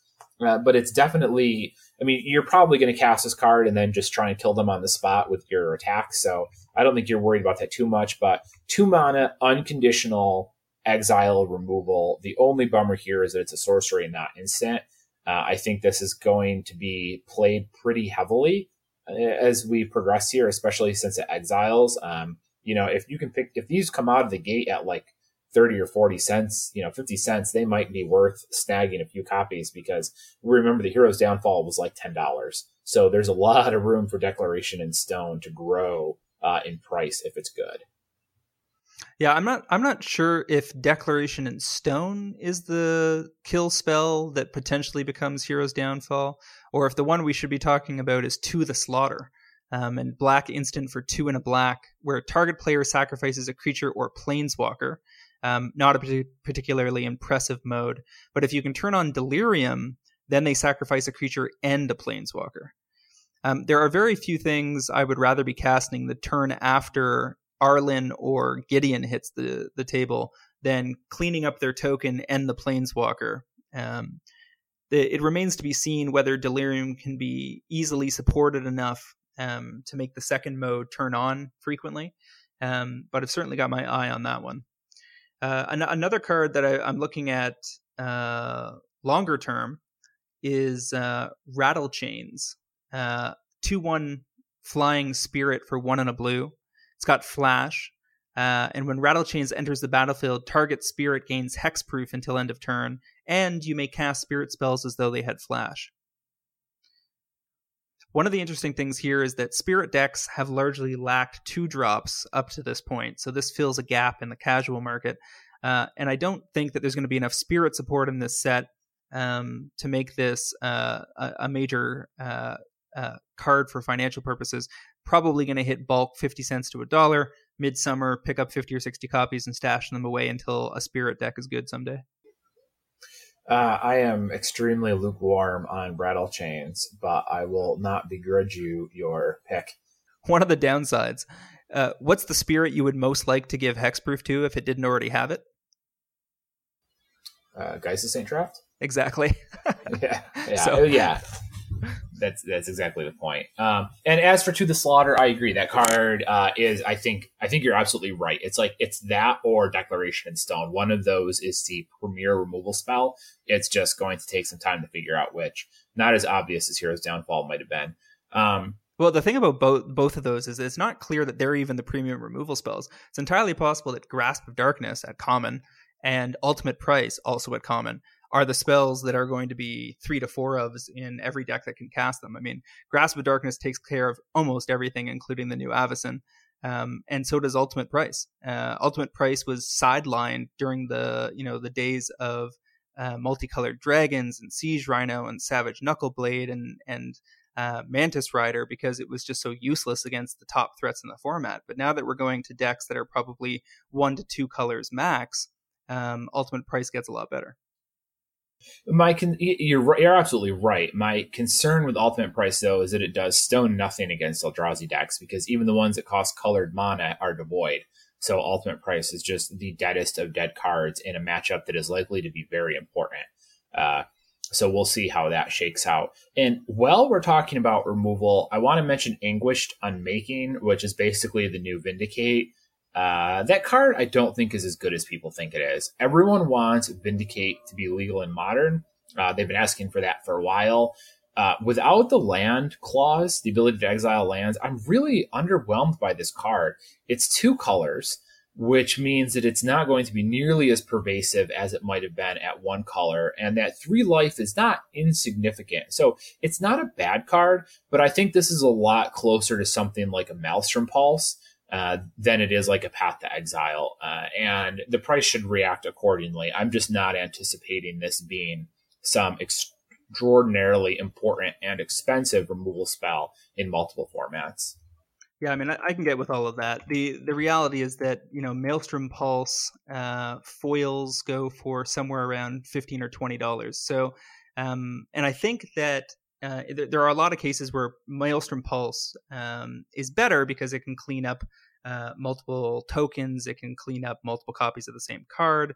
uh, but it's definitely. I mean, you're probably going to cast this card and then just try and kill them on the spot with your attack. So I don't think you're worried about that too much. But two mana, unconditional exile removal. The only bummer here is that it's a sorcery not instant. Uh, I think this is going to be played pretty heavily uh, as we progress here, especially since it exiles. Um, you know, if you can pick, if these come out of the gate at like 30 or 40 cents, you know, 50 cents, they might be worth snagging a few copies because remember the hero's downfall was like $10. So there's a lot of room for declaration in stone to grow uh, in price if it's good. Yeah, I'm not I'm not sure if Declaration in Stone is the kill spell that potentially becomes Hero's Downfall, or if the one we should be talking about is To the Slaughter. Um, and black instant for two and a black, where target player sacrifices a creature or planeswalker. Um, not a particularly impressive mode, but if you can turn on Delirium, then they sacrifice a creature and a planeswalker. Um, there are very few things I would rather be casting the turn after Arlinn or Gideon hits the the table then cleaning up their token and the planeswalker. Um, the, it remains to be seen whether Delirium can be easily supported enough um, to make the second mode turn on frequently. Um, but I've certainly got my eye on that one. Uh, an- another card that I, am looking at uh, longer term is uh, Rattlechains, uh, two one flying spirit for one and a blue. It's got flash. Uh, and when Rattlechains enters the battlefield, target spirit gains hexproof until end of turn, and you may cast spirit spells as though they had flash. One of the interesting things here is that spirit decks have largely lacked two drops up to this point, so this fills a gap in the casual market. Uh, and I don't think that there's going to be enough spirit support in this set um, to make this uh, a, a, major uh, uh card for financial purposes probably going to hit bulk 50 cents to a dollar midsummer pick up 50 or 60 copies and stash them away until a spirit deck is good someday uh, I am extremely lukewarm on rattle chains, but I will not begrudge you your pick. One of the downsides. Uh, what's the spirit you would most like to give hexproof to if it didn't already have it? Uh, Geist of St. Traft? Exactly. <laughs> yeah. Yeah. So, yeah that's that's exactly the point. Um, and as for to the slaughter, I agree. That card uh, is, I think, I think you're absolutely right. It's like it's that or Declaration in Stone. One of those is the premier removal spell. It's just going to take some time to figure out which. Not as obvious as Hero's Downfall might have been. Um, well, the thing about both both of those is it's not clear that they're even the premium removal spells. It's entirely possible that Grasp of Darkness at common and Ultimate Price also at common are the spells that are going to be three to four of in every deck that can cast them. I mean, Grasp of Darkness takes care of almost everything, including the new Avacyn. Um, and so does Ultimate Price. Uh, Ultimate Price was sidelined during the you know the days of uh, multicolored dragons and Siege Rhino and Savage Knuckleblade and and uh, Mantis Rider because it was just so useless against the top threats in the format. But now that we're going to decks that are probably one to two colors max, um, Ultimate Price gets a lot better. My con- you're you're absolutely right. My concern with Ultimate Price though is that it does stone nothing against Eldrazi decks because even the ones that cost colored mana are devoid. So Ultimate Price is just the deadest of dead cards in a matchup that is likely to be very important. Uh, so we'll see how that shakes out. And while we're talking about removal, I want to mention Anguished Unmaking, which is basically the new Vindicate. Uh, that card I don't think is as good as people think it is. Everyone wants Vindicate to be legal and modern. Uh, they've been asking for that for a while. Uh, without the land clause, the ability to exile lands, I'm really underwhelmed by this card. It's two colors, which means that it's not going to be nearly as pervasive as it might have been at one color, and that three life is not insignificant. So it's not a bad card, but I think this is a lot closer to something like a Maelstrom Pulse uh, than it is like a path to exile. Uh, and the price should react accordingly. I'm just not anticipating this being some extraordinarily important and expensive removal spell in multiple formats. Yeah, I mean, I, I, can get with all of that. the The reality is that you know, Maelstrom Pulse uh, foils go for somewhere around fifteen or twenty dollars. So, um, and I think that uh, there, are a lot of cases where Maelstrom Pulse um, is better because it can clean up uh, multiple tokens, it can clean up multiple copies of the same card.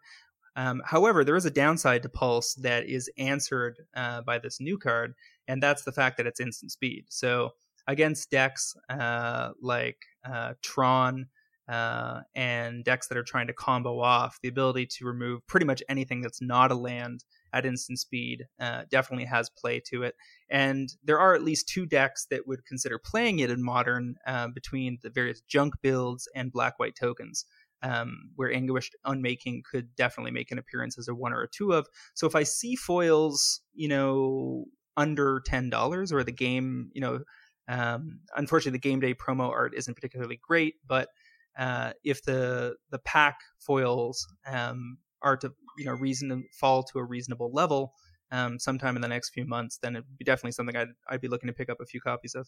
Um, however, there is a downside to Pulse that is answered uh, by this new card, and that's the fact that it's instant speed. So against decks uh, like uh, Tron uh, and decks that are trying to combo off, the ability to remove pretty much anything that's not a land at instant speed uh, definitely has play to it. And there are at least two decks that would consider playing it in modern uh, between the various junk builds and black white tokens. Um, where Anguished Unmaking could definitely make an appearance as a one or a two of. So if I see foils, you know, under ten dollars, or the game, you know, um, unfortunately the game day promo art isn't particularly great, but uh, if the the pack foils um, are to you know reason to fall to a reasonable level um, sometime in the next few months, then it'd be definitely something I'd I'd be looking to pick up a few copies of.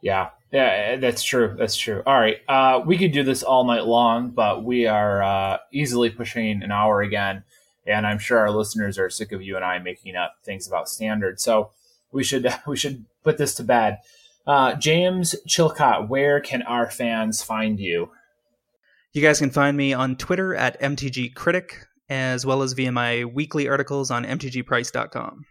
Yeah, yeah, that's true. That's true. All right, uh, we could do this all night long, but we are uh, easily pushing an hour again, and I'm sure our listeners are sick of you and I making up things about standards. So we should <laughs> we should put this to bed. Uh, James Chilcott, where can our fans find you? You guys can find me on Twitter at MTG Critic, as well as via my weekly articles on MTGPrice.com.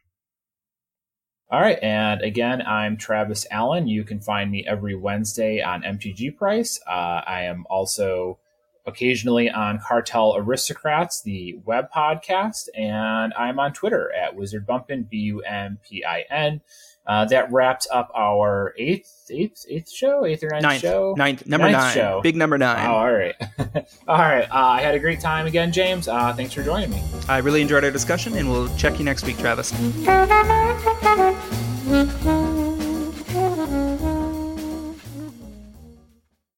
All right, and again, I'm Travis Allen. You can find me every Wednesday on MTG Price. Uh, I am also occasionally on Cartel Aristocrats, the web podcast, and I'm on Twitter at Wizard Bumpin, B U M P I N. Uh, that wraps up our eighth, eighth, eighth show, eighth or ninth, ninth show, ninth, number ninth nine, show. big number nine. Oh, all right, <laughs> all right. Uh, I had a great time again, James. Uh, thanks for joining me. I really enjoyed our discussion, and we'll check you next week, Travis. <laughs>